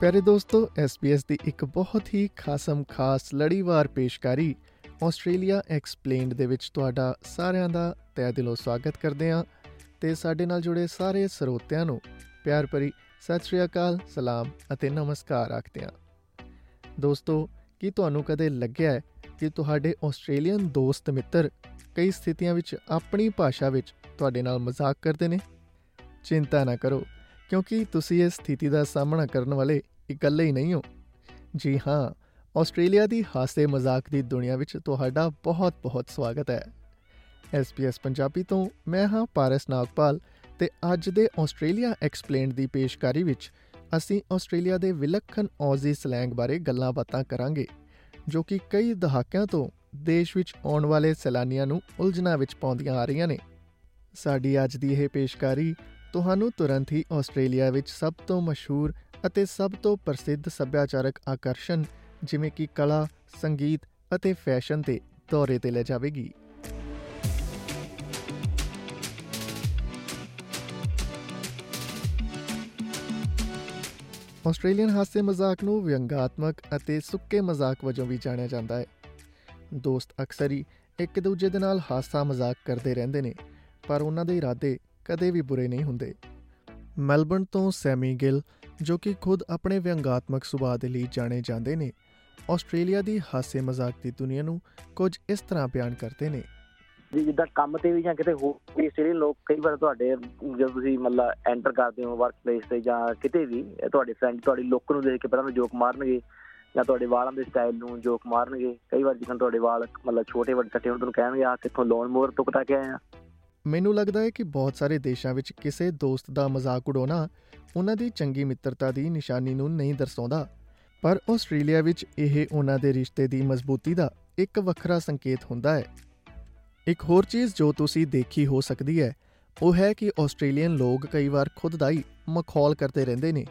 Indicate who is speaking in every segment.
Speaker 1: ਪਿਆਰੇ ਦੋਸਤੋ SBS ਦੀ ਇੱਕ ਬਹੁਤ ਹੀ ਖਾਸਮ ਖਾਸ ਲੜੀਵਾਰ ਪੇਸ਼ਕਾਰੀ ਆਸਟ੍ਰੇਲੀਆ ਐਕਸਪਲੇਨਡ ਦੇ ਵਿੱਚ ਤੁਹਾਡਾ ਸਾਰਿਆਂ ਦਾ ਤਹਿ ਦਿਲੋਂ ਸਵਾਗਤ ਕਰਦੇ ਹਾਂ ਤੇ ਸਾਡੇ ਨਾਲ ਜੁੜੇ ਸਾਰੇ ਸਰੋਤਿਆਂ ਨੂੰ ਪਿਆਰ ਭਰੀ ਸਤਿ ਸ਼੍ਰੀ ਅਕਾਲ, ਸਲਾਮ ਅਤੇ ਨਮਸਕਾਰ ਆਖਦੇ ਹਾਂ। ਦੋਸਤੋ, ਕੀ ਤੁਹਾਨੂੰ ਕਦੇ ਲੱਗਿਆ ਹੈ ਕਿ ਤੁਹਾਡੇ ਆਸਟ੍ਰੇਲੀਅਨ ਦੋਸਤ ਮਿੱਤਰ ਕਈ ਸਥਿਤੀਆਂ ਵਿੱਚ ਆਪਣੀ ਭਾਸ਼ਾ ਵਿੱਚ ਤੁਹਾਡੇ ਨਾਲ ਮਜ਼ਾਕ ਕਰਦੇ ਨੇ? ਚਿੰਤਾ ਨਾ ਕਰੋ ਕਿਉਂਕਿ ਤੁਸੀਂ ਇਸ ਸਥਿਤੀ ਦਾ ਸਾਹਮਣਾ ਕਰਨ ਵਾਲੇ ਇਕੱਲੇ ਹੀ ਨਹੀਂ ਹੋ। ਜੀ ਹਾਂ, ਆਸਟ੍ਰੇਲੀਆ ਦੀ ਹਾਸੇ ਮਜ਼ਾਕ ਦੀ ਦੁਨੀਆ ਵਿੱਚ ਤੁਹਾਡਾ ਬਹੁਤ-ਬਹੁਤ ਸਵਾਗਤ ਹੈ। SBS ਪੰਜਾਬੀ ਤੋਂ ਮੈਂ ਹਾਂ ਪਾਰਸ ਨਾਗਪਾਲ ਤੇ ਅੱਜ ਦੇ ਆਸਟ੍ਰੇਲੀਆ ਐਕਸਪਲੇਨਡ ਦੀ ਪੇਸ਼ਕਾਰੀ ਵਿੱਚ ਅਸੀਂ ਆਸਟ੍ਰੇਲੀਆ ਦੇ ਵਿਲੱਖਣ ਔਜ਼ੀ ਸਲੈਂਗ ਬਾਰੇ ਗੱਲਾਂ ਬਾਤਾਂ ਕਰਾਂਗੇ, ਜੋ ਕਿ ਕਈ ਦਹਾਕਿਆਂ ਤੋਂ ਦੇਸ਼ ਵਿੱਚ ਆਉਣ ਵਾਲੇ ਸੈਲਾਨੀਆਂ ਨੂੰ ਉਲਝਣਾ ਵਿੱਚ ਪਾਉਂਦੀਆਂ ਆ ਰਹੀਆਂ ਨੇ। ਸਾਡੀ ਅੱਜ ਦੀ ਇਹ ਪੇਸ਼ਕਾਰੀ ਤੁਹਾਨੂੰ ਤੁਰੰਤ ਹੀ ਆਸਟ੍ਰੇਲੀਆ ਵਿੱਚ ਸਭ ਤੋਂ ਮਸ਼ਹੂਰ ਅਤੇ ਸਭ ਤੋਂ ਪ੍ਰਸਿੱਧ ਸੱਭਿਆਚਾਰਕ ਆਕਰਸ਼ਣ ਜਿਵੇਂ ਕਿ ਕਲਾ, ਸੰਗੀਤ ਅਤੇ ਫੈਸ਼ਨ ਤੇ ਦੌਰੇ ਤੇ ਲੈ ਜਾਵੇਗੀ। ਆਸਟ੍ਰੇਲੀਅਨ ਹਾਸੇ ਮਜ਼ਾਕ ਨੂੰ ਵਿਅੰਗਾਤਮਕ ਅਤੇ ਸੁੱਕੇ ਮਜ਼ਾਕ ਵਜੋਂ ਵੀ ਜਾਣਿਆ ਜਾਂਦਾ ਹੈ। ਦੋਸਤ ਅਕਸਰ ਹੀ ਇੱਕ ਦੂਜੇ ਦੇ ਨਾਲ ਹਾਸਾ ਮਜ਼ਾਕ ਕਰਦੇ ਰਹਿੰਦੇ ਨੇ ਪਰ ਉਹਨਾਂ ਦੇ ਇਰਾਦੇ ਕਦੇ ਵੀ ਬੁਰੇ ਨਹੀਂ ਹੁੰਦੇ। ਮੈਲਬਰਨ ਤੋਂ ਸੈਮੀ ਗਿਲ, ਜੋ ਕਿ ਖੁਦ ਆਪਣੇ ਵਿਅੰਗਾਤਮਕ ਸੁਭਾਅ ਦੇ ਲਈ ਜਾਣੇ ਜਾਂਦੇ ਨੇ, ਆਸਟ੍ਰੇਲੀਆ ਦੀ ਹਾਸੇ ਮਜ਼ਾਕ ਦੀ ਦੁਨੀਆ ਨੂੰ ਕੁਝ ਇਸ ਤਰ੍ਹਾਂ ਬਿਆਨ ਕਰਦੇ ਨੇ।
Speaker 2: ਜੀ ਜਿੱਦਾਂ ਕੰਮ ਤੇ ਵੀ ਜਾਂ ਕਿਤੇ ਹੋਰ ਵੀ ਆਸਟ੍ਰੇਲੀਅਨ ਲੋਕ ਕਈ ਵਾਰ ਤੁਹਾਡੇ, ਜਦੋਂ ਤੁਸੀਂ ਮਤਲਬ ਐਂਟਰ ਕਰਦੇ ਹੋ ਵਰਕ ਪਲੇਸ ਤੇ ਜਾਂ ਕਿਤੇ ਵੀ ਤੁਹਾਡੇ ਫਰੈਂਡ ਤੁਹਾਡੀ ਲੁੱਕ ਨੂੰ ਦੇਖ ਕੇ ਪਹਿਲਾਂ ਜੋਕ ਮਾਰਨਗੇ, ਜਾਂ ਤੁਹਾਡੇ ਵਾਲਾਂ ਦੇ ਸਟਾਈਲ ਨੂੰ ਜੋਕ ਮਾਰਨਗੇ। ਕਈ ਵਾਰ ਜਿਵੇਂ ਤੁਹਾਡੇ ਵਾਲ ਮਤਲਬ ਛੋਟੇ ਵੱਡੇ ਕੱਟੇ ਹੋਣ ਤੁਹਾਨੂੰ ਕਹਿਣਗੇ ਆ ਕਿੱਥੋਂ ਲੋਨ ਮੋਰ ਤੋਂ ਕਟਾ ਕੇ ਆਏ ਆ?
Speaker 1: ਮੈਨੂੰ ਲੱਗਦਾ ਹੈ ਕਿ ਬਹੁਤ ਸਾਰੇ ਦੇਸ਼ਾਂ ਵਿੱਚ ਕਿਸੇ ਦੋਸਤ ਦਾ ਮਜ਼ਾਕ ਉਡਾਉਣਾ ਉਹਨਾਂ ਦੀ ਚੰਗੀ ਮਿੱਤਰਤਾ ਦੀ ਨਿਸ਼ਾਨੀ ਨੂੰ ਨਹੀਂ ਦਰਸਾਉਂਦਾ, ਪਰ ਆਸਟ੍ਰੇਲੀਆ ਵਿੱਚ ਇਹ ਉਹਨਾਂ ਦੇ ਰਿਸ਼ਤੇ ਦੀ ਮਜ਼ਬੂਤੀ ਦਾ ਇੱਕ ਵੱਖਰਾ ਸੰਕੇਤ ਹੁੰਦਾ ਹੈ। ਇੱਕ ਹੋਰ ਚੀਜ਼ ਜੋ ਤੁਸੀਂ ਦੇਖੀ ਹੋ ਸਕਦੀ ਹੈ, ਉਹ ਹੈ ਕਿ ਆਸਟ੍ਰੇਲੀਅਨ ਲੋਕ ਕਈ ਵਾਰ ਖੁਦ ਦਾ ਹੀ ਮਖੌਲ ਕਰਦੇ ਰਹਿੰਦੇ ਨੇ।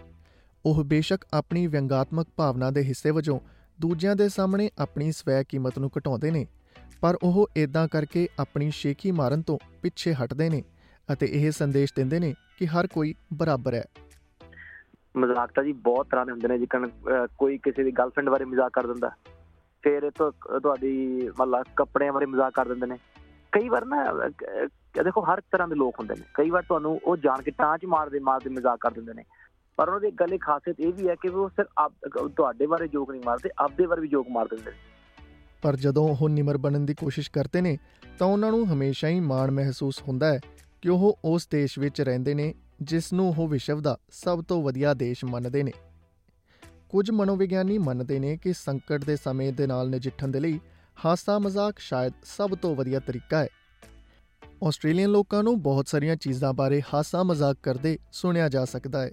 Speaker 1: ਉਹ ਬੇਸ਼ੱਕ ਆਪਣੀ ਵਿਅੰਗਾਤਮਕ ਭਾਵਨਾ ਦੇ ਹਿੱਸੇ ਵਜੋਂ ਦੂਜਿਆਂ ਦੇ ਸਾਹਮਣੇ ਆਪਣੀ ਸਵੈ ਕੀਮਤ ਨੂੰ ਘਟਾਉਂਦੇ ਨੇ। ਪਰ ਉਹ ਇਦਾਂ ਕਰਕੇ ਆਪਣੀ ਸ਼ੇਖੀ ਮਾਰਨ ਤੋਂ ਪਿੱਛੇ ਹਟਦੇ ਨੇ ਅਤੇ ਇਹ ਸੰਦੇਸ਼ ਦਿੰਦੇ ਨੇ ਕਿ ਹਰ ਕੋਈ ਬਰਾਬਰ ਹੈ।
Speaker 2: ਮਜ਼ਾਕ ਤਾਂ ਜੀ ਬਹੁਤ ਤਰ੍ਹਾਂ ਦੇ ਹੁੰਦੇ ਨੇ, ਜਿਕਣ ਕੋਈ ਕਿਸੇ ਦੀ ਗਰਲਫ੍ਰੈਂਡ ਬਾਰੇ ਮਜ਼ਾਕ ਕਰ ਦਿੰਦਾ, ਫਿਰ ਇਹ ਤੋਂ ਤੁਹਾਡੀ ਮਤਲਬ ਕੱਪੜਿਆਂ ਬਾਰੇ ਮਜ਼ਾਕ ਕਰ ਦਿੰਦੇ ਨੇ। ਕਈ ਵਾਰ ਨਾ ਦੇਖੋ ਹਰ ਤਰ੍ਹਾਂ ਦੇ ਲੋਕ ਹੁੰਦੇ ਨੇ। ਕਈ ਵਾਰ ਤੁਹਾਨੂੰ ਉਹ ਜਾਣ ਕੇ ਟਾਂਚ ਮਾਰਦੇ ਮਾਰਦੇ ਮਜ਼ਾਕ ਕਰ ਦਿੰਦੇ ਨੇ। ਪਰ ਉਹਨਾਂ ਦੀ ਗੱਲ, ਇੱਕ ਖਾਸੀਅਤ ਇਹ ਵੀ ਹੈ ਕਿ ਉਹ ਸਿਰ ਤੁਹਾਡੇ ਬਾਰੇ ਜੋਕ ਨਹੀਂ ਮਾਰਦੇ, ਆਪਦੇ ਬਾਰੇ ਵੀ ਜੋਕ ਮਾਰ ਦਿੰਦੇ ਨੇ।
Speaker 1: ਪਰ ਜਦੋਂ ਉਹ ਨਿਮਰ ਬਣਨ ਦੀ ਕੋਸ਼ਿਸ਼ ਕਰਦੇ ਨੇ, ਤਾਂ ਉਹਨਾਂ ਨੂੰ ਹਮੇਸ਼ਾ ਹੀ ਮਾਣ ਮਹਿਸੂਸ ਹੁੰਦਾ ਹੈ ਕਿ ਉਹ ਉਸ ਦੇਸ਼ ਵਿੱਚ ਰਹਿੰਦੇ ਨੇ, ਜਿਸ ਨੂੰ ਉਹ ਵਿਸ਼ਵ ਦਾ ਸਭ ਤੋਂ ਵਧੀਆ ਦੇਸ਼ ਮੰਨਦੇ ਨੇ। ਕੁਝ ਮਨੋਵਿਗਿਆਨੀ ਮੰਨਦੇ ਨੇ ਕਿ ਸੰਕਟ ਦੇ ਸਮੇਂ ਦੇ ਨਾਲ ਨਜਿੱਠਣ ਦੇ ਲਈ ਹਾਸਾ ਮਜ਼ਾਕ ਸ਼ਾਇਦ ਸਭ ਤੋਂ ਵਧੀਆ ਤਰੀਕਾ ਹੈ। ਆਸਟ੍ਰੇਲੀਅਨ ਲੋਕਾਂ ਨੂੰ ਬਹੁਤ ਸਾਰੀਆਂ ਚੀਜ਼ਾਂ ਬਾਰੇ ਹਾਸਾ ਮਜ਼ਾਕ ਕਰਦੇ ਸੁਣਿਆ ਜਾ ਸਕਦਾ ਹੈ,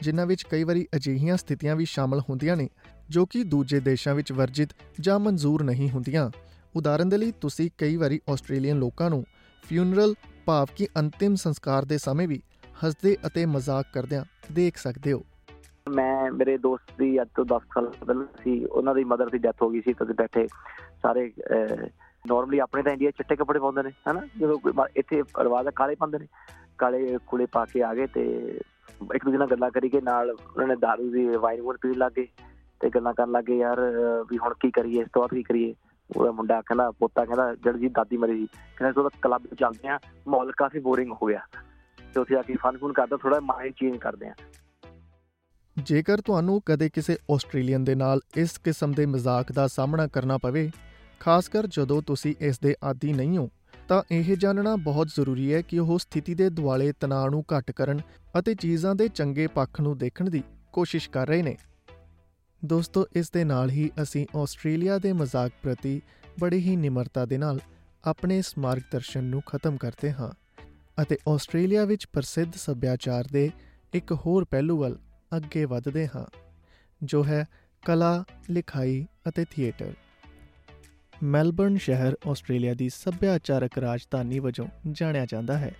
Speaker 1: ਜਿਨ੍ਹਾਂ ਵਿੱਚ ਕਈ ਵਾਰੀ ਅਜਿਹੀਆਂ ਸਥਿਤੀਆਂ ਵੀ ਸ਼ਾਮਲ ਹੁੰਦੀਆਂ ਨੇ ਜੋ ਕਿ ਦੂਜੇ ਦੇਸ਼ਾਂ ਵਿੱਚ ਵਰਜਿਤ ਜਾਂ ਮਨਜ਼ੂਰ ਨਹੀਂ ਹੁੰਦੀਆਂ। ਉਦਾਹਰਨ ਦੇ ਲਈ, ਤੁਸੀਂ ਕਈ ਵਾਰੀ ਆਸਟ੍ਰੇਲੀਅਨ ਲੋਕਾਂ ਨੂੰ ਫਿਊਨਰਲ ਭਾਵ ਕਿ ਅੰਤਿਮ ਸੰਸਕਾਰ ਦੇ ਸਮੇਂ ਵੀ ਹੱਸਦੇ ਅਤੇ ਮਜ਼ਾਕ ਕਰਦਿਆਂ ਦੇਖ ਸਕਦੇ ਹੋ।
Speaker 2: ਮੈਂ, ਮੇਰੇ ਦੋਸਤ ਦੀ ਅੱਜ ਤੋਂ 10 ਸਾਲ ਪਹਿਲਾਂ ਸੀ, ਉਹਨਾਂ ਦੀ ਮਦਰ ਦੀ ਡੈਥ ਹੋ ਗਈ ਸੀ, ਤੇ ਬੈਠੇ ਸਾਰੇ ਨਾਰਮਲੀ ਆਪਣੇ ਤਾਂ ਇੰਡੀਆ ਚਿੱਟੇ ਕੱਪੜੇ ਪਾਉਂਦੇ ਨੇ, ਹਨਾ? ਜਦੋਂ ਕੋਈ ਇੱਥੇ ਰਿਵਾਜ ਆ, ਕਾਲੇ ਪਾਉਂਦੇ ਨੇ। ਕਾਲੇ ਕੁਲੇ ਪਾ ਕੇ ਆ ਗਏ ਤੇ ਇੱਕ ਦੂਜੇ ਨਾਲ ਗੱਲਾਂ ਕਰੀ ਕੇ ਨਾਲ ਉਹਨਾਂ ਨੇ ਦਾਰੂ ਦੀ ਵਾਈਨ ਵੂਨ ਪੀਣ ਲੱਗੇ ਤੇ ਗੱਲਾਂ ਕਰਨ ਲੱਗੇ ਯਾਰ ਵੀ ਹੁਣ ਕੀ ਕਰੀਏ, ਇਸ ਤੋਂ ਬਾਅਦ ਕੀ ਕਰੀਏ। ਉਹ ਮੁੰਡਾ ਕਹਿੰਦਾ, ਪੋਤਾ ਕਹਿੰਦਾ ਜੜ ਜੀ, ਦਾਦੀ ਮਰੀ ਜੀ। ਕਹਿੰਦਾ ਸੋ ਕਲੱਬ ਚੱਲਦੇ ਆ ਮਾਹੌਲ ਕਾਫੀ ਬੋਰਿੰਗ ਹੋ ਗਿਆ। ਤੇ ਉੱਥੇ ਆ ਕੇ ਫਨ ਫਨ ਕਰਦਾ ਥੋੜਾ ਮਾਈਂਡ ਚੇਂਜ ਕਰਦੇ ਆ
Speaker 1: ਜੇਕਰ ਤੁਹਾਨੂੰ ਕਦੇ ਕਿਸੇ ਆਸਟ੍ਰੇਲੀਅਨ ਦੇ ਨਾਲ ਇਸ ਕਿਸਮ ਦੇ ਮਜ਼ਾਕ ਦਾ ਸਾਹਮਣਾ ਕਰਨਾ ਪਵੇ, ਖਾਸ ਕਰ ਜਦੋਂ ਤੁਸੀਂ ਇਸ ਦੇ ਆਦੀ ਨਹੀਂ ਹੋ, ਤਾਂ ਇਹ ਜਾਣਨਾ ਬਹੁਤ ਜ਼ਰੂਰੀ ਹੈ ਕਿ ਉਹ ਸਥਿਤੀ ਦੇ ਦੁਆਲੇ ਤਣਾਅ ਨੂੰ ਘੱਟ ਕਰਨ ਅਤੇ ਚੀਜ਼ਾਂ ਦੇ ਚੰਗੇ ਪੱਖ ਨੂੰ ਦੇਖਣ ਦੀ ਕੋਸ਼ਿਸ਼ ਕਰ ਰਹੇ ਨੇ। ਦੋਸਤੋ ਇਸ ਦੇ ਨਾਲ ਹੀ ਅਸੀਂ ਆਸਟ੍ਰੇਲੀਆ ਦੇ ਮਜ਼ਾਕ ਪ੍ਰਤੀ ਬੜੀ ਹੀ ਨਿਮਰਤਾ ਦੇ ਨਾਲ ਆਪਣੇ ਇਸ ਮਾਰਗਦਰਸ਼ਨ ਨੂੰ ਖਤਮ ਕਰਦੇ ਹਾਂ ਅਤੇ ਆਸਟ੍ਰੇਲੀਆ ਵਿੱਚ ਪ੍ਰਸਿੱਧ ਸੱਭਿਆਚਾਰ ਦੇ ਇੱਕ ਹੋਰ ਪਹਿਲੂ ਵੱਲ ਅੱਗੇ ਵਧਦੇ ਹਾਂ ਜੋ ਹੈ ਕਲਾ, ਲਿਖਾਈ ਅਤੇ ਥੀਏਟਰ। ਮੈਲਬਰਨ ਸ਼ਹਿਰ ਆਸਟ੍ਰੇਲੀਆ ਦੀ ਸੱਭਿਆਚਾਰਕ ਰਾਜਧਾਨੀ ਵਜੋਂ ਜਾਣਿਆ ਜਾਂਦਾ ਹੈ।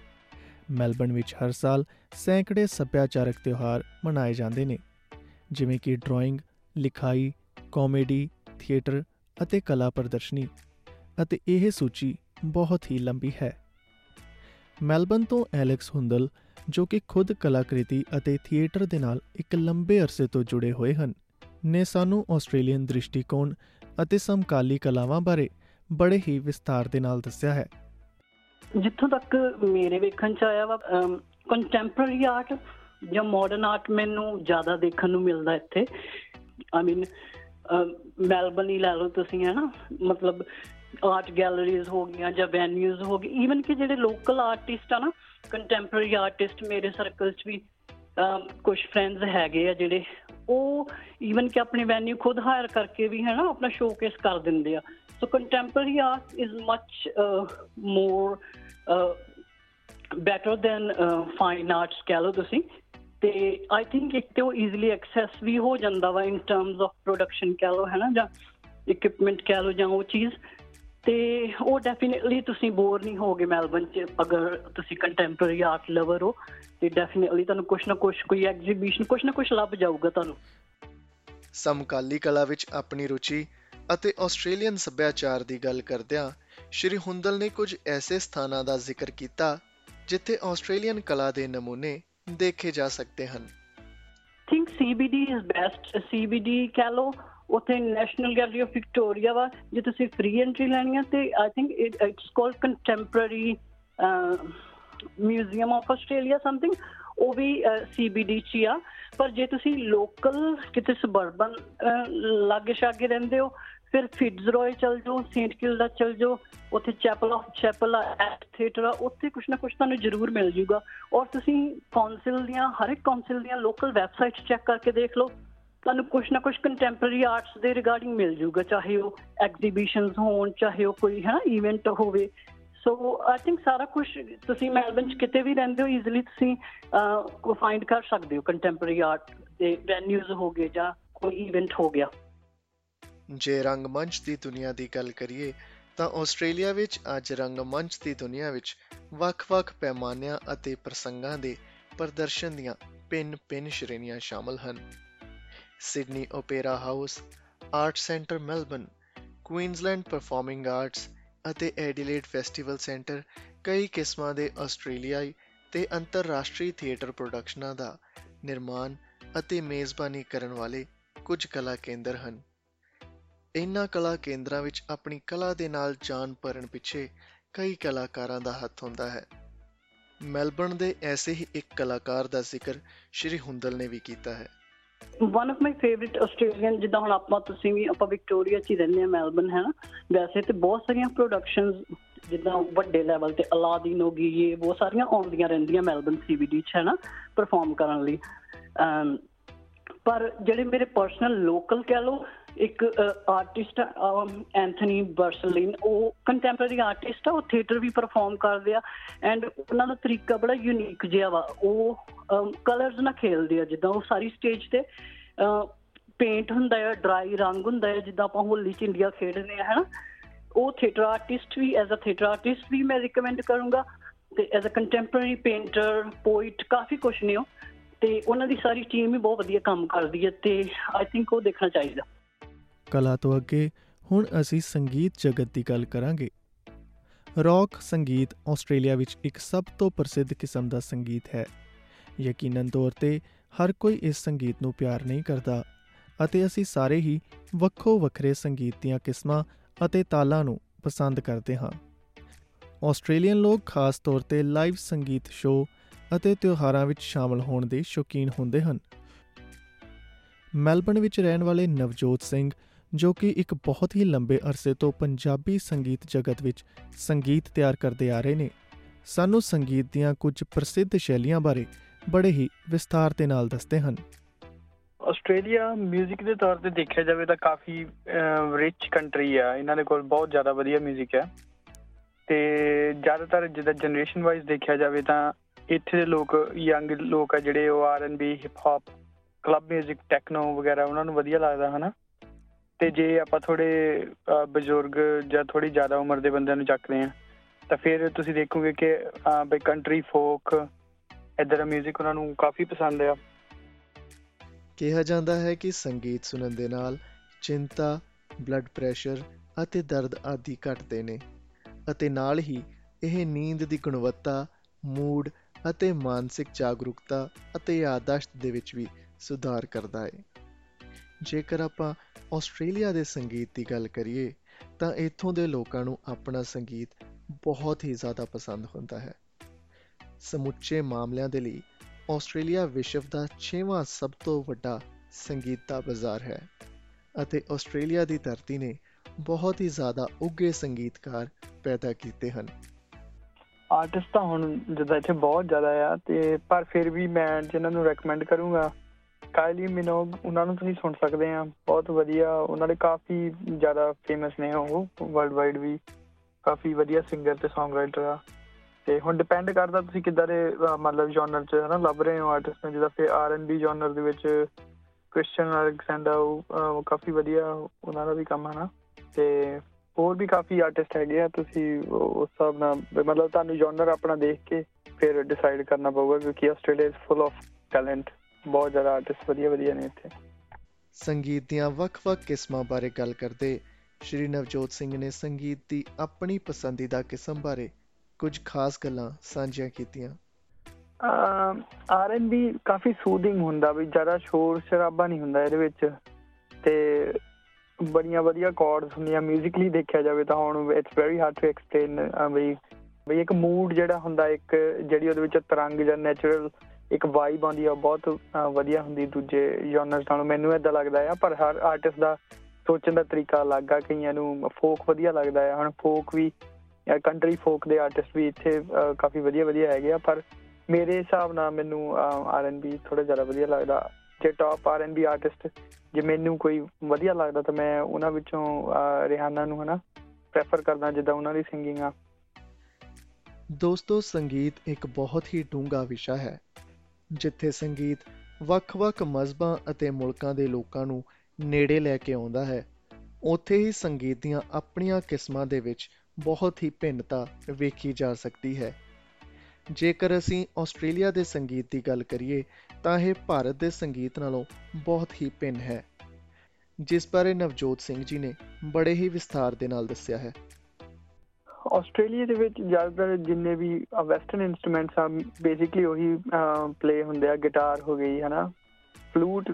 Speaker 1: ਮੈਲਬਰਨ ਵਿੱਚ ਹਰ ਸਾਲ ਸੈਂਕੜੇ ਸੱਭਿਆਚਾਰਕ ਤਿਉਹਾਰ ਮਨਾਏ ਜਾਂਦੇ ਨੇ ਜਿਵੇਂ ਕਿ ਡਰਾਇੰਗ ਲਿਖਾਈ, ਕਾਮੇਡੀ, ਥੀਏਟਰ ਅਤੇ ਕਲਾ ਪ੍ਰਦਰਸ਼ਨੀ, ਅਤੇ ਇਹ ਸੂਚੀ ਬਹੁਤ ਹੀ ਲੰਬੀ ਹੈ। ਮੈਲਬਨ ਤੋਂ ਐਲੈਕਸ ਹੁੰਦਲ, ਜੋ ਕਿ ਖੁਦ ਕਲਾਕ੍ਰਿਤੀ ਅਤੇ ਥੀਏਟਰ ਦੇ ਨਾਲ ਇੱਕ ਲੰਬੇ ਅਰਸੇ ਤੋਂ ਜੁੜੇ ਹੋਏ ਹਨ, ਨੇ ਸਾਨੂੰ ਆਸਟ੍ਰੇਲੀਅਨ ਦ੍ਰਿਸ਼ਟੀਕੋਣ ਅਤੇ ਸਮਕਾਲੀ ਕਲਾਵਾਂ ਬਾਰੇ ਬੜੇ ਹੀ ਵਿਸਥਾਰ ਦੇ ਨਾਲ ਦੱਸਿਆ ਹੈ।
Speaker 3: ਜਿੱਥੋਂ ਤੱਕ ਮੇਰੇ ਵੇਖਣ ਚ ਆਇਆ ਵਾ ਕੰਟੈਂਪਰਰੀ ਆਰਟ ਜਾਂ ਮਾਡਰਨ ਆਰਟ ਮੈਨੂੰ ਜ਼ਿਆਦਾ ਦੇਖਣ ਨੂੰ ਮਿਲਦਾ ਇੱਥੇ। ਆਈ ਮੀਨ ਮੈਲਬਨ ਹੀ ਲੈ ਲਓ ਤੁਸੀਂ, ਹੈ ਨਾ? ਮਤਲਬ ਆਰਟ ਗੈਲਰੀਜ਼ ਹੋ ਗਈਆਂ ਜਾਂ ਵੈਨਿਊਜ਼ ਹੋ ਗਈ ਈਵਨ ਕਿ ਜਿਹੜੇ ਲੋਕਲ ਆਰਟਿਸਟ ਆ ਨਾ ਕੰਟੈਂਪਰਰੀ ਆਰਟਿਸਟ ਮੇਰੇ ਸਰਕਲ 'ਚ ਵੀ ਕੁਝ ਫਰੈਂਡਸ ਹੈਗੇ ਆ ਜਿਹੜੇ, ਉਹ ਈਵਨ ਕਿ ਆਪਣੀ ਵੈਨਿਊ ਖੁਦ ਹਾਇਰ ਕਰਕੇ ਵੀ, ਹੈ ਨਾ, ਆਪਣਾ ਸ਼ੋਕੇਸ ਕਰ ਦਿੰਦੇ ਆ। So contemporary art is much more better than fine arts ਕਹ ਲਓ ਤੁਸੀਂ। ਤੇ ਆਈ ਥਿੰਕ ਇੱਕ ਤੇ ਉਹ ਈਜ਼ੀਲੀ ਐਕਸੈਸ ਵੀ ਹੋ ਜਾਂਦਾ ਵਾ ਇਨ ਟਰਮਸ ਆਫ ਪ੍ਰੋਡਕਸ਼ਨ ਕਹ ਲਓ, ਹੈ ਨਾ, ਜਾਂ ਇਕਵਿਪਮੈਂਟ ਕਹ ਲਓ ਜਾਂ ਉਹ ਚੀਜ਼। ਤੇ ਉਹ ਡੈਫੀਨਿਟਲੀ ਤੁਸੀਂ ਬੋਰ ਨਹੀਂ ਹੋਗੇ ਮੈਲਬਨ ਚ, ਅਗਰ ਤੁਸੀਂ ਕੰਟੈਂਪਰਰੀ ਆਰਟ ਲਵਰ ਹੋ, ਤੇ ਡੈਫੀਨਿਟਲੀ ਤੁਹਾਨੂੰ ਕੁਝ ਨਾ ਕੁਝ ਕੋਈ ਐਗਜ਼ੀਬਿਸ਼ਨ ਕੁਝ ਨਾ ਕੁਝ ਲੱਭ ਜਾਊਗਾ ਤੁਹਾਨੂੰ।
Speaker 1: ਸਮਕਾਲੀ ਕਲਾ ਵਿੱਚ ਆਪਣੀ ਰੁਚੀ ਅਤੇ ਆਸਟ੍ਰੇਲੀਅਨ ਸੱਭਿਆਚਾਰ ਦੀ ਗੱਲ ਕਰਦਿਆਂ, ਸ਼੍ਰੀ ਹੁੰਦਲ ਨੇ ਕੁਝ ਐਸੇ ਸਥਾਨਾਂ ਦਾ ਜ਼ਿਕਰ ਕੀਤਾ, ਜਿੱਥੇ ਆਸਟ੍ਰੇਲੀਅਨ ਕਲਾ ਦੇ ਨਮੂਨੇ ਦੇਖੇ ਜਾ ਸਕਦੇ ਹਨ।
Speaker 3: Think CBD is best CBD ਕਹ ਲੋ ਉਥੇ ਨੈਸ਼ਨਲ ਗੈਲਰੀ ਆਫ ਵਿਕਟੋਰੀਆ ਵਾ, ਜੇ ਤੁਸੀਂ ਫ੍ਰੀ ਐਂਟਰੀ ਲੈਣੀ ਹੈ ਤੇ I think it's called contemporary museum of Australia something ਉਹ ਵੀ ਸੀਬੀਡੀ ਚ ਆ। ਪਰ ਜੇ ਤੁਸੀਂ ਲੋਕਲ ਕਿਤੇ ਸਬਰਬਨ ਲਾਗੇ ਛਾਗੇ ਰਹਿੰਦੇ ਹੋ ਫਿਰ ਫਿਟਜ਼ਰੋਏ ਚਲ ਜਾਓ ਸੇਂਟ ਕਿਲਡਾ ਚਲ ਜਾਓ, ਉੱਥੇ Chapel off Chapel at theatre ਉੱਥੇ ਕੁਝ ਨਾ ਕੁਝ ਤੁਹਾਨੂੰ ਜ਼ਰੂਰ ਮਿਲ ਜੂਗਾ। ਔਰ ਤੁਸੀਂ ਕਾਉਂਸਲ ਦੀਆਂ, ਹਰ ਇੱਕ ਕਾਉਂਸਲ ਦੀਆਂ ਲੋਕਲ ਵੈਬਸਾਈਟਸ ਚੈੱਕ ਕਰਕੇ ਦੇਖ ਲਓ। ਤੁਹਾਨੂੰ ਕੁਝ ਨਾ ਕੁਝ ਕੰਟੈਂਪਰਰੀ ਆਰਟਸ ਦੇ ਰਿਗਾਰਡਿੰਗ ਮਿਲ ਜੂਗਾ, ਚਾਹੇ ਉਹ ਐਗਜ਼ੀਬਿਸ਼ਨਸ ਹੋਣ, ਚਾਹੇ ਉਹ ਕੋਈ ਹੈ ਨਾ ਇਵੈਂਟ ਹੋਵੇ। ਸੋ ਆਈ ਥਿੰਕ ਸਾਰਾ ਕੁਝ ਤੁਸੀਂ ਮੈਲਬਨ ਚ ਕਿਤੇ ਵੀ ਰਹਿੰਦੇ ਹੋ ਈਜ਼ੀਲੀ ਤੁਸੀਂ ਕੋ ਫਾਈਂਡ ਕਰ ਸਕਦੇ ਹੋ ਕੰਟੈਂਪਰਰੀ ਆਰਟ ਦੇ ਵੈਨਿਊਜ਼ ਹੋ ਗਏ ਜਾਂ ਕੋਈ ਇਵੈਂਟ ਹੋ ਗਿਆ।
Speaker 1: ਜੇ ਰੰਗਮੰਚ ਦੀ ਦੁਨੀਆ ਦੀ ਗੱਲ ਕਰੀਏ, ਤਾਂ ਆਸਟ੍ਰੇਲੀਆ ਵਿੱਚ ਅੱਜ ਰੰਗਮੰਚ ਦੀ ਦੁਨੀਆ ਵਿੱਚ ਵੱਖ-ਵੱਖ ਪੈਮਾਨਿਆਂ ਅਤੇ ਪ੍ਰਸੰਗਾਂ ਦੇ ਪ੍ਰਦਰਸ਼ਨ ਦੀਆਂ ਪਿੰਨ-ਪਿੰਨ ਸ਼੍ਰੇਣੀਆਂ ਸ਼ਾਮਲ ਹਨ। Sydney Opera House, art centre Melbourne, Queensland performing arts ਅਤੇ ਐਡੀਲੇਡ ਫੈਸਟੀਵਲ ਸੈਂਟਰ ਕਈ ਕਿਸਮਾਂ ਦੇ ਆਸਟ੍ਰੇਲੀਆਈ ਤੇ ਅੰਤਰਰਾਸ਼ਟਰੀ ਥੀਏਟਰ ਪ੍ਰੋਡਕਸ਼ਨਾਂ ਦਾ ਨਿਰਮਾਣ ਅਤੇ ਮੇਜ਼ਬਾਨੀ ਕਰਨ ਵਾਲੇ ਕੁਝ ਕਲਾ ਕੇਂਦਰ ਹਨ। ਇਨ੍ਹਾਂ ਕਲਾ ਕੇਂਦਰਾਂ ਵਿੱਚ ਆਪਣੀ ਕਲਾ ਦੇ ਨਾਲ ਜਾਨ ਭਰਨ ਪਿੱਛੇ ਕਈ ਕਲਾਕਾਰਾਂ ਦਾ ਹੱਥ ਹੁੰਦਾ ਹੈ। ਮੈਲਬਰਨ ਦੇ ਐਸੇ ਹੀ ਇੱਕ ਕਲਾਕਾਰ ਦਾ ਜ਼ਿਕਰ ਸ਼੍ਰੀ ਹੁੰਦਲ ਨੇ ਵੀ ਕੀਤਾ ਹੈ।
Speaker 3: One of my favourite Australian ਜਿੱਦਾਂ ਹੁਣ ਆਪਾਂ ਤੁਸੀਂ ਵੀ, ਆਪਾਂ ਵਿਕਟੋਰੀਆ 'ਚ ਹੀ ਰਹਿੰਦੇ ਆ ਮੈਲਬਨ ਹੈ ਨਾ? ਵੈਸੇ ਤੇ ਬਹੁਤ ਸਾਰੀਆਂ ਪ੍ਰੋਡਕਸ਼ਨਸ ਜਿੱਦਾਂ ਵੱਡੇ ਲੈਵਲ ਤੇ ਅਲਾਦੀਨ ਹੋ ਗਈ, ਇਹ ਬਹੁਤ ਸਾਰੀਆਂ ਆਉਂਦੀਆਂ ਰਹਿੰਦੀਆਂ ਮੈਲਬਨ ਸੀਬੀਡੀ 'ਚ, ਹੈ ਨਾ ਪਰਫਾਰਮ ਕਰਨ ਲਈ। ਪਰ ਜਿਹੜੇ ਮੇਰੇ ਪਰਸਨਲ ਲੋਕਲ ਕਹਿ ਲੋ ਇੱਕ ਆਰਟਿਸਟ ਐਂਥਨੀ ਬਰਸਲਿਨ ਉਹ ਕੰਟੈਂਪਰਰੀ ਆਰਟਿਸਟ ਆ, ਉਹ ਥੀਏਟਰ ਵੀ ਪਰਫਾਰਮ ਕਰਦੇ ਆ ਐਂਡ ਉਹਨਾਂ ਦਾ ਤਰੀਕਾ ਬੜਾ ਯੂਨੀਕ ਜਿਹਾ ਵਾ। ਉਹ ਕਲਰਸ ਨਾਲ ਖੇਲਦੇ ਆ, ਜਿੱਦਾਂ ਉਹ ਸਾਰੀ ਸਟੇਜ ਤੇ ਪੇਂਟ ਹੁੰਦਾ ਹੈ ਡਰਾਈ ਰੰਗ ਹੁੰਦਾ ਹੈ ਜਿੱਦਾਂ ਆਪਾਂ ਹੋਲੀ ਚ ਇੰਡੀਆ ਖੇਡਦੇ ਆ, ਹੈਨਾ? ਉਹ ਥੀਏਟਰ ਆਰਟਿਸਟ ਵੀ ਐਜ਼ ਅ ਥੀਏਟਰ ਆਰਟਿਸਟ ਵੀ ਮੈਂ ਰეკਮੈਂਡ ਕਰੂੰਗਾ ਤੇ as a contemporary painter poet ਕਾਫੀ ਕੁਝ ਨੇ ਉਹ। ਤੇ ਉਹਨਾਂ ਦੀ ਸਾਰੀ ਟੀਮ ਵੀ ਬਹੁਤ ਵਧੀਆ ਕੰਮ ਕਰਦੀ ਹੈ ਤੇ ਆਈ ਥਿੰਕ ਉਹ ਦੇਖਣਾ ਚਾਹੀਦਾ।
Speaker 1: ਕਲਾ ਤੋਂ ਅੱਗੇ, ਹੁਣ ਅਸੀਂ ਸੰਗੀਤ ਜਗਤ ਦੀ ਗੱਲ ਕਰਾਂਗੇ। ਰੌਕ ਸੰਗੀਤ ਆਸਟ੍ਰੇਲੀਆ ਵਿੱਚ ਇੱਕ ਸਭ ਤੋਂ ਪ੍ਰਸਿੱਧ ਕਿਸਮ ਦਾ ਸੰਗੀਤ ਹੈ। ਯਕੀਨਨ ਤੌਰ ਤੇ ਹਰ ਕੋਈ ਇਸ ਸੰਗੀਤ ਨੂੰ ਪਿਆਰ ਨਹੀਂ ਕਰਦਾ ਅਤੇ ਅਸੀਂ ਸਾਰੇ ਹੀ ਵੱਖੋ ਵੱਖਰੇ ਸੰਗੀਤ ਦੀਆਂ ਕਿਸਮਾਂ ਅਤੇ ਤਾਲਾਂ ਨੂੰ ਪਸੰਦ ਕਰਦੇ ਹਾਂ। ਆਸਟ੍ਰੇਲੀਅਨ ਲੋਕ ਖਾਸ ਤੌਰ ਤੇ ਲਾਈਵ ਸੰਗੀਤ ਸ਼ੋਅ ਅਤੇ ਤਿਉਹਾਰਾਂ ਵਿੱਚ ਸ਼ਾਮਲ ਹੋਣ ਦੇ ਸ਼ੌਕੀਨ ਹੁੰਦੇ ਹਨ ਮੈਲਬਨ ਵਿੱਚ ਰਹਿਣ ਵਾਲੇ ਨਵਜੋਤ ਸਿੰਘ ਜੋ ਕਿ ਇੱਕ ਬਹੁਤ ਹੀ ਲੰਬੇ ਅਰਸੇ ਤੋਂ ਪੰਜਾਬੀ ਸੰਗੀਤ ਜਗਤ ਵਿੱਚ ਸੰਗੀਤ ਤਿਆਰ ਕਰਦੇ ਆ ਰਹੇ ਨੇ ਸਾਨੂੰ ਸੰਗੀਤ ਦੀਆਂ ਕੁਝ ਪ੍ਰਸਿੱਧ ਸ਼ੈਲੀਆਂ ਬਾਰੇ ਬੜੇ ਹੀ ਵਿਸਥਾਰ ਦੇ ਨਾਲ ਦੱਸਦੇ ਹਨ
Speaker 4: ਆਸਟ੍ਰੇਲੀਆ 뮤직 ਦੇ ਤੌਰ ਤੇ ਦੇਖਿਆ ਜਾਵੇ ਤਾਂ ਕਾਫੀ ਰਿਚ ਕੰਟਰੀ ਆ ਇਹਨਾਂ ਦੇ ਕੋਲ ਬਹੁਤ ਜ਼ਿਆਦਾ ਵਧੀਆ 뮤직 ਹੈ ਤੇ ਜ਼ਿਆਦਾਤਰ ਜਿੱਦਾਂ ਜਨਰੇਸ਼ਨ ਵਾਈਜ਼ ਦੇਖਿਆ ਜਾਵੇ ਤਾਂ ਇੱਥੇ ਦੇ ਲੋਕ ਯੰਗ ਲੋਕ ਆ ਜਿਹੜੇ ਉਹ R and B hip hop club 뮤직 techno ਵਗੈਰਾ ਉਹਨਾਂ ਨੂੰ ਵਧੀਆ ਲੱਗਦਾ ਹਨਾ ਤੇ ਜੇ ਆਪਾਂ ਥੋੜੇ ਬਜ਼ੁਰਗ ਜਾਂ ਥੋੜੀ ਜ਼ਿਆਦਾ ਉਮਰ ਦੇ ਬੰਦਿਆਂ ਨੂੰ ਚੱਕਦੇ ਆ ਤਾਂ ਫਿਰ ਤੁਸੀਂ ਦੇਖੋਗੇ ਕਿ ਬਈ ਕੰਟਰੀ ਫੋਕ ਇਧਰ ਦਾ 뮤직 ਉਹਨਾਂ ਨੂੰ ਕਾਫੀ ਪਸੰਦ ਆ
Speaker 1: ਕਿਹਾ ਜਾਂਦਾ ਹੈ ਕਿ ਸੰਗੀਤ ਸੁਣਨ ਦੇ ਨਾਲ ਚਿੰਤਾ ਬਲੱਡ ਪ੍ਰੈਸ਼ਰ ਅਤੇ ਦਰਦ ਆਦਿ ਘਟਦੇ ਨੇ ਅਤੇ ਨਾਲ ਹੀ ਇਹ ਨੀਂਦ ਦੀ ਗੁਣਵੱਤਾ ਮੂਡ ਅਤੇ ਮਾਨਸਿਕ ਜਾਗਰੂਕਤਾ ਅਤੇ ਯਾਦਾਸ਼ਤ ਦੇ ਵਿੱਚ ਵੀ ਸੁਧਾਰ ਕਰਦਾ ਹੈ। ਜੇਕਰ ਆਪਾਂ ਆਸਟ੍ਰੇਲੀਆ ਦੇ ਸੰਗੀਤ ਦੀ ਗੱਲ ਕਰੀਏ, ਤਾਂ ਇੱਥੋਂ ਦੇ ਲੋਕਾਂ ਨੂੰ ਆਪਣਾ ਸੰਗੀਤ ਬਹੁਤ ਹੀ ਜ਼ਿਆਦਾ ਪਸੰਦ ਹੁੰਦਾ ਹੈ। ਸਮੁੱਚੇ ਮਾਮਲਿਆਂ ਦੇ ਲਈ ਆਸਟ੍ਰੇਲੀਆ ਵਿਸ਼ਵ ਦਾ 6ਵਾਂ ਸਭ ਤੋਂ ਵੱਡਾ ਸੰਗੀਤ ਦਾ ਬਾਜ਼ਾਰ ਹੈ ਅਤੇ ਆਸਟ੍ਰੇਲੀਆ ਦੀ ਧਰਤੀ ਨੇ ਬਹੁਤ ਹੀ ਜ਼ਿਆਦਾ ਉੱਗੇ ਸੰਗੀਤਕਾਰ ਪੈਦਾ ਕੀਤੇ ਹਨ।
Speaker 4: ਆਰਟਿਸਟ ਤਾਂ ਹੁਣ ਜਿੱਦਾਂ ਇੱਥੇ ਬਹੁਤ ਜ਼ਿਆਦਾ ਆ ਤੇ ਪਰ ਫਿਰ ਵੀ ਮੈਂ ਜਿਨ੍ਹਾਂ ਨੂੰ ਰეკਮੈਂਡ ਕਰੂੰਗਾ, ਕਾਇਲੀ, ਮਿਨੋਗ, ਉਹਨਾਂ ਨੂੰ ਤੁਸੀਂ ਸੁਣ ਸਕਦੇ ਆ, ਬਹੁਤ ਵਧੀਆ, ਉਹਨਾਂ ਦੇ ਕਾਫੀ ਜ਼ਿਆਦਾ ਫੇਮਸ ਨੇ ਉਹ ਵਰਲਡ ਵਾਈਡ ਵੀ, ਕਾਫੀ ਵਧੀਆ ਸਿੰਗਰ ਤੇ Song ਰਾਈਟਰ ਆ। ਤੇ ਹੁਣ ਡਿਪੈਂਡ ਕਰਦਾ ਤੁਸੀਂ ਕਿੱਦਾਂ ਦੇ ਮਤਲਬ ਜਨਰ ਚ ਹਨਾ ਲੱਭ ਰਹੇ ਹੋ ਆਰਟਿਸਟ ਨੂੰ ਜਿਹਦਾ ਫਿਰ ਆਰ ਐਂਡ ਬੀ ਜਨਰ ਦੇ ਵਿੱਚ ਕ੍ਰਿਸਚੀਅਨ ਅਲੈਗਜ਼ੈਂਡਰ ਉਹ ਕਾਫੀ ਵਧੀਆ, ਉਹਨਾਂ ਦਾ ਵੀ ਕੰਮ ਹੈ ਨਾ। ਤੇ ਹੋਰ ਵੀ ਕਾਫੀ ਆਰਟਿਸਟ ਹੈਗੇ ਆ ਤੁਸੀਂ ਉਸ ਹਿਸਾਬ ਨਾਲ ਮਤਲਬ ਤੁਹਾਨੂੰ ਜਨਰ ਆਪਣਾ ਦੇਖ ਕੇ ਫਿਰ ਡਿਸਾਈਡ ਕਰਨਾ ਪਊਗਾ ਕਿਉਂਕਿ Australia is full of talent ਬਹੁਤ ਜ਼ਿਆਦਾ ਆਰਟਿਸਟ ਵਧੀਆ ਵਧੀਆ ਨੇ ਇੱਥੇ।
Speaker 1: ਸੰਗੀਤ ਦੀਆਂ ਵੱਖ-ਵੱਖ ਕਿਸਮਾਂ ਬਾਰੇ ਗੱਲ ਕਰਦੇ ਸ਼੍ਰੀ ਨਵਜੋਤ ਸਿੰਘ ਨੇ ਸੰਗੀਤ ਦੀ ਆਪਣੀ ਪਸੰਦੀਦਾ ਕਿਸਮ ਬਾਰੇ ਕੁਝ ਖਾਸ ਗੱਲਾਂ ਸਾਂਝੀਆਂ ਕੀਤੀਆਂ।
Speaker 4: ਆਰ ਐਂਡ ਬੀ ਕਾਫੀ ਸੂਦਿੰਗ ਹੁੰਦਾ ਵੀ ਜ਼ਿਆਦਾ ਸ਼ੋਰ ਸ਼ਰਾਬਾ ਨਹੀਂ ਹੁੰਦਾ ਇਹਦੇ ਵਿੱਚ ਤੇ ਬੜੀਆਂ ਵਧੀਆ ਕਾਰਡਸ ਹੁੰਦੀਆਂ 뮤직ਲੀ ਦੇਖਿਆ ਜਾਵੇ ਤਾਂ ਹੁਣ it's very hard to explain ਬਈ ਬਈ ਇੱਕ ਮੂਡ ਜਿਹੜਾ ਹੁੰਦਾ, ਇੱਕ ਜਿਹੜੀ ਉਹਦੇ ਵਿੱਚ ਤਰੰਗ ਜਾਂ ਨੇਚਰਲ ਇੱਕ ਵਾਈਬ ਆਉਂਦੀ ਆ ਬਹੁਤ ਵਧੀਆ ਹੁੰਦੀ ਦੂਜੇ ਜਨਰਸ ਨਾਲੋਂ। ਮੈਨੂੰ ਇਦਾਂ ਲੱਗਦਾ ਆ, ਪਰ ਹਰ ਆਰਟਿਸਟ ਦਾ ਸੋਚਣ ਦਾ ਤਰੀਕਾ ਅਲੱਗ ਆ, ਕਈਆਂ ਨੂੰ ਫੋਕ ਵਧੀਆ ਲੱਗਦਾ ਆ। ਹੁਣ ਫੋਕ ਵੀ ਜਾਂ ਕੰਟਰੀ ਫੋਕ ਦੇ ਆਰਟਿਸਟ ਵੀ ਇੱਥੇ ਕਾਫੀ ਵਧੀਆ ਵਧੀਆ ਹੈਗੇ ਆ, ਪਰ ਮੇਰੇ ਹਿਸਾਬ ਨਾਲ ਮੈਨੂੰ ਆਰ ਐਨ ਬੀ ਥੋੜਾ ਜ਼ਿਆਦਾ ਵਧੀਆ ਲੱਗਦਾ। ਜੇ top R N B artist ਜੇ ਮੈਨੂੰ ਕੋਈ ਵਧੀਆ ਲੱਗਦਾ ਤਾਂ ਮੈਂ ਉਹਨਾਂ ਵਿੱਚੋਂ ਰਿਹਾਨਾ ਨੂੰ ਹਨਾ ਪ੍ਰੈਫਰ ਕਰਦਾ ਜਿੱਦਾਂ ਉਹਨਾਂ ਦੀ ਸਿੰਗਿੰਗ ਆ।
Speaker 1: ਦੋਸਤੋ, ਸੰਗੀਤ ਇੱਕ ਬਹੁਤ ਹੀ ਡੂੰਘਾ ਵਿਸ਼ਾ ਹੈ, ਜਿੱਥੇ ਸੰਗੀਤ ਵੱਖ-ਵੱਖ ਮਜ਼ਬਾਂ ਅਤੇ ਮੁਲਕਾਂ ਦੇ ਲੋਕਾਂ ਨੂੰ ਨੇੜੇ ਲੈ ਕੇ ਆਉਂਦਾ ਹੈ। ਉੱਥੇ ਹੀ ਸੰਗੀਤ ਦੀਆਂ ਆਪਣੀਆਂ ਕਿਸਮਾਂ ਦੇ ਵਿੱਚ ਬਹੁਤ ਹੀ ਭਿੰਨਤਾ ਵੇਖੀ ਜਾ ਸਕਦੀ ਹੈ। ਜੇਕਰ ਅਸੀਂ ਆਸਟ੍ਰੇਲੀਆ ਦੇ ਸੰਗੀਤ ਦੀ ਗੱਲ ਕਰੀਏ ਤਾਂ ਇਹ ਭਾਰਤ ਦੇ ਸੰਗੀਤ ਨਾਲੋਂ ਬਹੁਤ ਹੀ ਭਿੰਨ ਹੈ। ਜਿਸ ਬਾਰੇ ਨਵਜੋਤ ਸਿੰਘ ਜੀ ਨੇ ਬੜੇ ਹੀ ਵਿਸਥਾਰ ਦੇ ਨਾਲ ਦੱਸਿਆ ਹੈ।
Speaker 4: ਆਸਟ੍ਰੇਲੀਆ ਦੇ ਵਿੱਚ ਜ਼ਿਆਦਾਤਰ ਜਿੰਨੇ ਵੀ ਵੈਸਟਰਨ ਇਨਸਟਰੂਮੈਂਟਸ ਆ ਬੇਸਿਕਲੀ ਉਹੀ ਪਲੇ ਹੁੰਦੇ ਆ। ਗਿਟਾਰ ਹੋ ਗਈ, ਹਨਾ? ਫਲੂਟ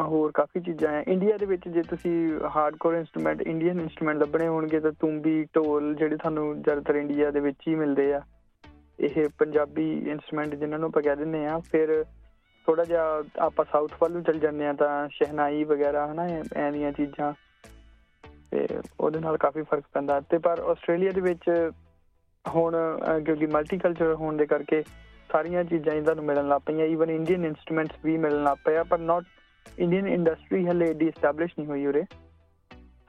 Speaker 4: ਹੋਰ ਕਾਫੀ ਚੀਜ਼ਾਂ ਆ। ਇੰਡੀਆ ਦੇ ਵਿੱਚ ਜੇ ਤੁਸੀਂ ਹਾਰਡਕੋਰ ਇਨਸਟਰੂਮੈਂਟ ਇੰਡੀਅਨ ਇਨਸਟਰੂਮੈਂਟ ਲੱਭਣੇ ਹੋਣਗੇ ਤਾਂ ਤੁੰਬੀ, ਢੋਲ ਜਿਹੜੇ ਤੁਹਾਨੂੰ ਜ਼ਿਆਦਾਤਰ ਇੰਡੀਆ ਦੇ ਵਿੱਚ ਹੀ ਮਿਲਦੇ ਆ। ਇਹ ਪੰਜਾਬੀ ਇਨਸਟਰੂਮੈਂਟ ਜਿਨ੍ਹਾਂ ਨੂੰ ਆਪਾਂ ਕਹਿ ਦਿੰਦੇ ਆ। ਫਿਰ ਥੋੜਾ ਜਿਹਾ ਆਪਾਂ ਸਾਊਥ ਵੱਲ ਨੂੰ ਚੱਲ ਜਾਂਦੇ ਆ ਤਾਂ ਸ਼ਹਿਨਾਈ ਵਗੈਰਾ ਹਨਾ ਐ ਦੀਆਂ ਚੀਜ਼ਾਂ ਤੇ ਉਹਦੇ ਨਾਲ ਕਾਫੀ ਫਰਕ ਪੈਂਦਾ ਤੇ ਪਰ ਆਸਟ੍ਰੇਲੀਆ ਦੇ ਵਿੱਚ ਹੁਣ ਕਿਉਂਕਿ ਮਲਟੀਕਲਚਰ ਹੋਣ ਦੇ ਕਰਕੇ ਸਾਰੀਆਂ ਚੀਜ਼ਾਂ ਇਹਨਾਂ ਨੂੰ ਮਿਲਣ ਲੱਗ ਪਈਆਂ ਈਵਨ ਇੰਡੀਅਨ ਇਨਸਟਰੂਮੈਂਟਸ ਵੀ ਮਿਲਣ ਲੱਗ ਪਏ ਆ ਪਰ ਨਾਟ ਇੰਡੀਅਨ ਇੰਡਸਟਰੀ ਹਲੇ ਡੀ ਐਸਟੈਬਲਿਸ਼ ਨਹੀਂ ਹੋਈ ਉਰੇ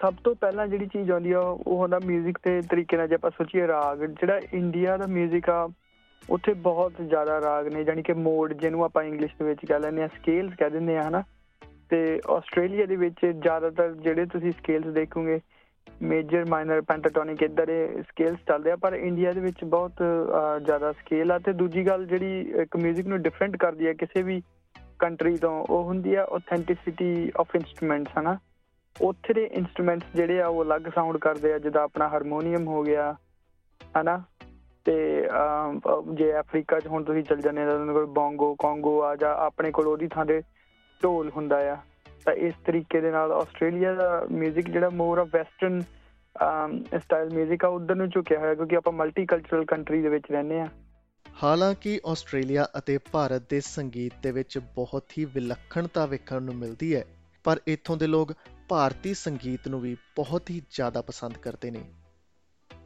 Speaker 4: ਸਭ ਤੋਂ ਪਹਿਲਾਂ ਜਿਹੜੀ ਚੀਜ਼ ਆਉਂਦੀ ਆ ਉਹ ਹੁੰਦਾ 뮤직 ਦੇ ਤਰੀਕੇ ਨਾਲ ਜੇ ਆਪਾਂ ਸੋਚੀਏ ਰਾਗ ਜਿਹੜਾ ਇੰਡੀਆ ਦਾ 뮤직 ਆ ਉੱਥੇ ਬਹੁਤ ਜ਼ਿਆਦਾ ਰਾਗ ਨੇ ਜਾਨੀ ਕਿ ਮੋਡ ਜਿਹਨੂੰ ਆਪਾਂ ਇੰਗਲਿਸ਼ ਦੇ ਵਿੱਚ ਕਹਿ ਲੈਂਦੇ ਆ ਸਕੇਲਸ ਕਹਿ ਦਿੰਦੇ ਆ ਹਨਾ? ਤੇ ਆਸਟ੍ਰੇਲੀਆ ਦੇ ਵਿੱਚ ਜ਼ਿਆਦਾਤਰ ਜਿਹੜੇ ਤੁਸੀਂ ਸਕੇਲਸ ਦੇਖੋਗੇ ਮੇਜਰ ਮਾਈਨਰ ਪੈਂਟਾਟੋਨਿਕ ਇਦਾਂ ਦੇ ਸਕੇਲਸ ਚੱਲਦੇ ਆ, ਪਰ ਇੰਡੀਆ ਦੇ ਵਿੱਚ ਬਹੁਤ ਜ਼ਿਆਦਾ ਸਕੇਲ ਆ। ਤੇ ਦੂਜੀ ਗੱਲ ਜਿਹੜੀ ਇੱਕ 뮤직 ਨੂੰ ਡਿਫਰੈਂਟ ਕਰਦੀ ਹੈ ਕਿਸੇ ਵੀ ਕੰਟਰੀ ਤੋਂ, ਉਹ ਹੁੰਦੀ ਆ ਆਥੈਂਟਿਸਿਟੀ ਆਫ ਇਨਸਟਰੂਮੈਂਟਸ ਹਨਾ? ਉੱਥੇ ਦੇ ਇਨਸਟਰੂਮੈਂਟਸ ਜਿਹੜੇ ਆ, ਉਹ ਅਲੱਗ ਸਾਊਂਡ ਕਰਦੇ ਆ, ਜਿੱਦਾਂ ਆਪਣਾ ਹਾਰਮੋਨੀਅਮ ਹੋ ਗਿਆ, ਹਨਾ? ਤੇ ਜੇ ਅਫਰੀਕਾ 'ਚ ਹੁਣ ਤੁਸੀਂ ਚੱਲ ਜਾਂਦੇ ਤਾਂ ਉਹਨਾਂ ਕੋਲ ਬੋਂਗੋ ਕੋਂਗੋ ਆ ਜਾਂ ਆਪਣੇ ਕੋਲ ਉਹਦੀ ਥਾਂ ਤੇ ਢੋਲ ਹੁੰਦਾ ਆ ਤਾਂ ਇਸ ਤਰੀਕੇ ਦੇ ਨਾਲ ਆਸਟ੍ਰੇਲੀਆ ਦਾ 뮤직 ਜਿਹੜਾ ਮੋਰ ਆਫ ਵੈਸਟਰਨ ਸਟਾਈਲ 뮤직 ਆ ਉਧਰ ਨੂੰ ਝੁਕਿਆ ਹੋਇਆ ਕਿਉਂਕਿ ਆਪਾਂ ਮਲਟੀਕਲਚਰਲ ਕੰਟਰੀ ਦੇ ਵਿੱਚ ਰਹਿੰਦੇ ਆ
Speaker 1: ਹਾਲਾਂਕਿ ਆਸਟ੍ਰੇਲੀਆ ਅਤੇ ਭਾਰਤ ਦੇ ਸੰਗੀਤ ਦੇ ਵਿੱਚ ਬਹੁਤ ਹੀ ਵਿਲੱਖਣਤਾ ਵੇਖਣ ਨੂੰ ਮਿਲਦੀ ਹੈ ਪਰ ਇੱਥੋਂ ਦੇ ਲੋਕ ਭਾਰਤੀ ਸੰਗੀਤ ਨੂੰ ਵੀ ਬਹੁਤ ਹੀ ਜ਼ਿਆਦਾ ਪਸੰਦ ਕਰਦੇ ਨੇ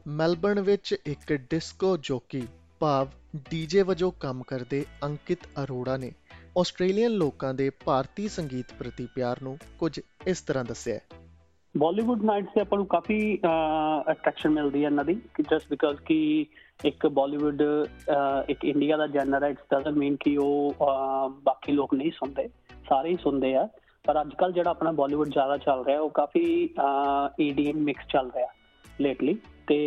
Speaker 1: ਮੈਲਬਰਨ ਵਿੱਚ ਇੱਕ ਡਿਸਕੋ ਜੋਕੀ ਭਾਵ ਡੀਜੇ ਵਜੋਂ ਕੰਮ ਕਰਦੇ ਅੰਕਿਤ ਅਰੋੜਾ ਨੇ ਆਸਟ੍ਰੇਲੀਅਨ ਲੋਕਾਂ ਦੇ ਭਾਰਤੀ ਸੰਗੀਤ ਪ੍ਰਤੀ ਪਿਆਰ ਨੂੰ ਕੁਝ ਇਸ ਤਰ੍ਹਾਂ ਦੱਸਿਆ
Speaker 5: ਬਾਲੀਵੁੱਡ ਨਾਈਟ ਸੇ ਆਪਾਂ ਨੂੰ ਕਾਫੀ ਅਟਰੈਕਸ਼ਨ ਮਿਲਦੀ ਹੈ ਇਹਨਾਂ ਦੀ, ਕਿ ਜਸਟ ਬਿਕਾਜ਼ ਕਿ ਇੱਕ ਬਾਲੀਵੁੱਡ ਇੱਕ ਇੰਡੀਆ ਦਾ ਜਨਰ ਹੈ ਇਟਸ ਡਸਨਟ ਮੀਨ ਕਿ ਉਹ ਬਾਕੀ ਲੋਕ ਨਹੀਂ ਸੁਣਦੇ, ਸਾਰੇ ਹੀ ਸੁਣਦੇ ਆ। ਪਰ ਅੱਜ ਕੱਲ ਜਿਹੜਾ ਆਪਣਾ ਬਾਲੀਵੁੱਡ ਜ਼ਿਆਦਾ ਚੱਲ ਰਿਹਾ, ਉਹ ਕਾਫੀ ਈਡੀਐਮ ਮਿਕਸ ਚੱਲ ਰਿਹਾ ਲੇਟਲੀ ਤੇ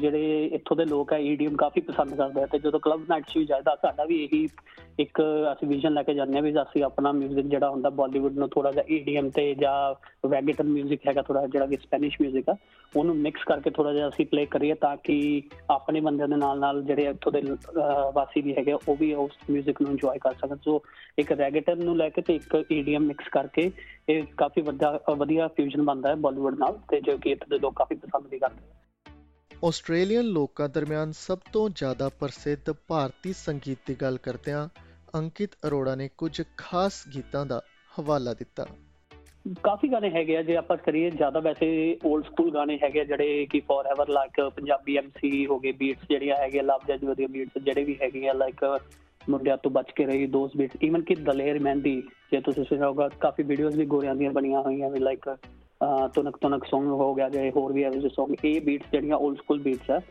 Speaker 5: ਜਿਹੜੇ ਇੱਥੋਂ ਦੇ ਲੋਕ ਆ ਈਡੀਐਮ ਕਾਫੀ ਪਸੰਦ ਕਰਦੇ ਆ ਤੇ ਜਦੋਂ ਕਲੱਬ ਨਾਈਟਸ ਵੀ ਜਾਂਦਾ ਸਾਡਾ ਵੀ ਇਹੀ ਇੱਕ ਅਸੀਂ ਵਿਜ਼ਨ ਲੈ ਕੇ ਜਾਂਦੇ ਆ ਵੀ ਅਸੀਂ ਆਪਣਾ 뮤직 ਜਿਹੜਾ ਹੁੰਦਾ ਬਾਲੀਵੁੱਡ ਨੂੰ ਥੋੜਾ ਜਿਹਾ ਈਡੀਐਮ ਤੇ ਜਾਂ ਰੈਗੇਟਨ 뮤직 ਹੈਗਾ ਥੋੜਾ ਜਿਹੜਾ ਕਿ ਸਪੈਨਿਸ਼ 뮤직 ਆ ਉਹਨੂੰ ਮਿਕਸ ਕਰਕੇ ਥੋੜਾ ਜਿਹਾ ਅਸੀਂ ਪਲੇ ਕਰੀਏ ਤਾਂ ਕਿ ਆਪਣੇ ਬੰਦਿਆਂ ਦੇ ਨਾਲ ਨਾਲ ਜਿਹੜੇ ਇੱਥੋਂ ਦੇ ਵਾਸੀ ਵੀ ਹੈਗੇ ਉਹ ਵੀ ਉਸ 뮤직 ਨੂੰ ਇੰਜੋਏ ਕਰ ਸਕਣ ਸੋ ਇੱਕ ਰੈਗੇਟਨ ਨੂੰ ਲੈ ਕੇ ਤੇ ਇੱਕ ਈਡੀਐਮ ਮਿਕਸ ਕਰਕੇ ਇਹ ਕਾਫੀ ਵੱਡਾ ਵਧੀਆ ਫਿਊਜ਼ਨ ਬਣਦਾ ਹੈ ਬਾਲੀਵੁੱਡ ਨਾਲ ਤੇ ਜੋ ਕਿ ਇੱਥੇ ਦੇ ਲੋਕ ਕਾਫੀ ਪਸੰਦ ਵੀ ਕਰਦੇ
Speaker 1: ਆਸਟ੍ਰੇਲੀਅਨ ਲੋਕਾਂ ਦਰਮਿਆਨ ਸਭ ਤੋਂ ਜ਼ਿਆਦਾ ਪ੍ਰਸਿੱਧ ਭਾਰਤੀ ਸੰਗੀਤ ਦੀ ਗੱਲ ਕਰਦਿਆਂ ਅੰਕਿਤ ਅਰੋੜਾ ਨੇ ਕੁਝ ਖਾਸ ਗੀਤਾਂ ਦਾ ਹਵਾਲਾ ਦਿੱਤਾ।
Speaker 5: ਕਾਫੀ ਗਾਣੇ ਹੈਗੇ ਆ, ਜੇ ਆਪਾਂ ਕਰੀਏ ਜ਼ਿਆਦਾ ਵੈਸੇ 올ਡ ਸਕੂਲ ਗਾਣੇ ਹੈਗੇ ਜਿਹੜੇ ਕਿ ਫੋਰਐਵਰ ਲਾਈਕ ਪੰਜਾਬੀ ਐਮਸੀ ਹੋ ਗਏ ਬੀਟਸ ਜਿਹੜੀਆਂ ਹੈਗੇ ਲਵ ਜੱਜ ਵਧੀਆ ਬੀਟਸ ਜਿਹੜੇ ਵੀ ਹੈਗੇ ਆ ਲਾਈਕ ਮੁੰਡਿਆਂ ਤੋਂ ਬਚ ਕੇ ਰਹੀ ਦੋਸਤ ਬੀਟਸ ਈਵਨ ਕਿ ਦਲੇਰ ਮਹਿੰਦੀ, ਜੇ ਤੁਸੀਂ ਸੁਣਿਆ ਹੋਗਾ ਕਾਫੀ ਵੀਡੀਓਜ਼ ਵੀ ਗੋਰਿਆਂ ਦੀਆਂ ਬਣੀਆਂ ਹੋਈਆਂ ਵੀ ਲਾਈਕ ਤੁਨਕ ਤੁਨਕ Song ਹੋ ਗਿਆ ਜੇ ਹੋਰ ਵੀ ਐਵੇਂ Song, ਇਹ ਬੀਟਸ ਜਿਹੜੀਆਂ 올ਡ ਸਕੂਲ ਬੀਟਸ ਆ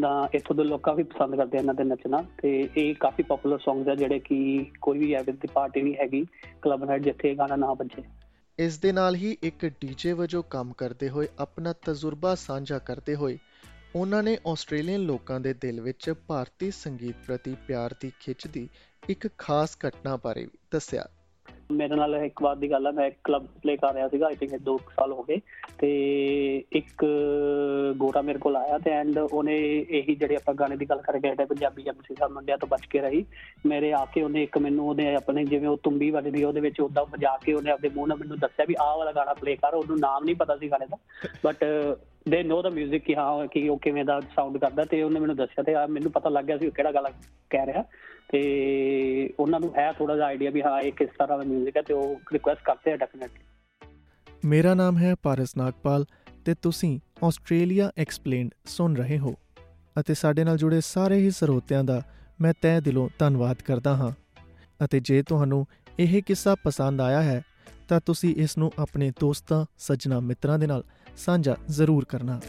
Speaker 5: ਦਾ ਇੱਥੋਂ ਦੇ ਲੋਕਾਂ ਵੀ ਪਸੰਦ ਕਰਦੇ ਇਹਨਾਂ ਦੇ ਨੱਚਣਾ ਤੇ ਇਹ ਕਾਫੀ ਪਪੂਲਰ Songs ਆ ਜਿਹੜੇ ਕਿ ਕੋਈ ਵੀ ਐਵੇਂ ਦੀ ਪਾਰਟੀ ਨਹੀਂ ਹੈਗੀ ਕਲੱਬ ਨਾਈਟ ਜਿੱਥੇ ਇਹ ਗਾਣਾ ਨਾ ਵੱਜੇ।
Speaker 1: ਇਸ ਦੇ ਨਾਲ ਹੀ ਇੱਕ ਡੀਜੇ ਵਜੋਂ ਕੰਮ ਕਰਦੇ ਹੋਏ, ਆਪਣਾ ਤਜਰਬਾ ਸਾਂਝਾ ਕਰਦੇ ਹੋਏ, ਉਹਨਾਂ ਨੇ ਆਸਟ੍ਰੇਲੀਅਨ ਲੋਕਾਂ ਦੇ ਦਿਲ ਵਿੱਚ ਭਾਰਤੀ ਸੰਗੀਤ ਪ੍ਰਤੀ ਪਿਆਰ ਦੀ ਖਿੱਚ ਦੀ ਇੱਕ ਖਾਸ ਘਟਨਾ ਬਾਰੇ ਵੀ ਦੱਸਿਆ।
Speaker 5: ਮੇਰੇ ਨਾਲ ਇੱਕ ਵਾਰ ਦੀ ਗੱਲ ਹੈ ਮੈਂ ਇੱਕ ਕਲੱਬ ਪਲੇ ਕਰ ਰਿਹਾ ਸੀਗਾ ਆਈ ਥਿੰਕ 2 ਸਾਲ ਹੋ ਗਏ। ਤੇ ਇੱਕ ਗੋਰਾ ਮੇਰੇ ਕੋਲ ਆਇਆ ਤੇ ਐਂਡ ਉਹਨੇ ਇਹੀ ਜਿਹੜੇ ਆਪਾਂ ਗਾਣੇ ਦੀ ਗੱਲ ਕਰ ਰਹੇ ਹਾਂ ਪੰਜਾਬੀ ਐਮਸੀ ਸਾਹਿਬ ਮੁੰਡਿਆਂ ਤੋਂ ਬਚ ਕੇ ਰਹੀ। ਮੇਰੇ ਆ ਕੇ ਉਹਨੇ ਇੱਕ ਮੈਨੂੰ ਉਹਦੇ ਆਪਣੇ ਜਿਵੇਂ ਉਹ ਤੁੰਬੀ ਵੱਜਦੀ ਉਹਦੇ ਵਿੱਚ ਉਦਾਂ ਵਜਾ ਕੇ ਉਹਨੇ ਆਪਣੇ ਮੂੰਹ ਨਾਲ ਮੈਨੂੰ ਦੱਸਿਆ ਵੀ ਆਹ ਵਾਲਾ ਗਾਣਾ ਪਲੇ ਕਰ, ਉਹਨੂੰ ਨਾਮ ਨਹੀਂ ਪਤਾ ਸੀ ਗਾਣੇ ਦਾ। ਬਟ ਦੇ ਨੋ ਦਾ 뮤직 ਕਿ ਹਾਂ, ਕਿ ਉਹ ਕਿਵੇਂ ਦਾ ਸਾਊਂਡ ਕਰਦਾ ਤੇ ਉਹਨੇ ਮੈਨੂੰ ਦੱਸਿਆ ਤੇ ਮੈਨੂੰ ਪਤਾ ਲੱਗ ਗਿਆ ਸੀ ਉਹ ਕਿਹੜਾ ਗਾਣਾ ਕਹਿ ਰਿਹਾ। ਤੇ ਉਹਨਾਂ ਨੂੰ ਹੈ ਥੋੜਾ ਜਿਹਾ ਆਈਡੀਆ ਵੀ ਹਾਂ ਇਹ ਕਿਸ ਤਰ੍ਹਾਂ ਦਾ 뮤직 ਹੈ ਤੇ ਉਹ ਰਿਕੁਐਸਟ ਕਰਦੇ ਆ ਡੈਫੀਨਿਟਲੀ
Speaker 1: ਮੇਰਾ ਨਾਮ ਹੈ ਪਾਰਸ ਨਾਗਪਾਲ ਤੇ ਤੁਸੀਂ ਆਸਟ੍ਰੇਲੀਆ ਐਕਸਪਲੇਨਡ ਸੁਣ ਰਹੇ ਹੋ ਅਤੇ ਸਾਡੇ ਨਾਲ ਜੁੜੇ ਸਾਰੇ ਹੀ ਸਰੋਤਿਆਂ ਦਾ ਮੈਂ ਤਹਿ ਦਿਲੋਂ ਧੰਨਵਾਦ ਕਰਦਾ ਹਾਂ। ਅਤੇ ਜੇ ਤੁਹਾਨੂੰ ਇਹ ਕਿੱਸਾ ਪਸੰਦ ਆਇਆ ਹੈ, ਤਾਂ ਤੁਸੀਂ ਇਸ ਨੂੰ ਆਪਣੇ ਦੋਸਤਾਂ, ਸੱਜਣਾ ਮਿੱਤਰਾਂ ਦੇ ਨਾਲ ਸਾਂਝਾ ਜ਼ਰੂਰ ਕਰਨਾ।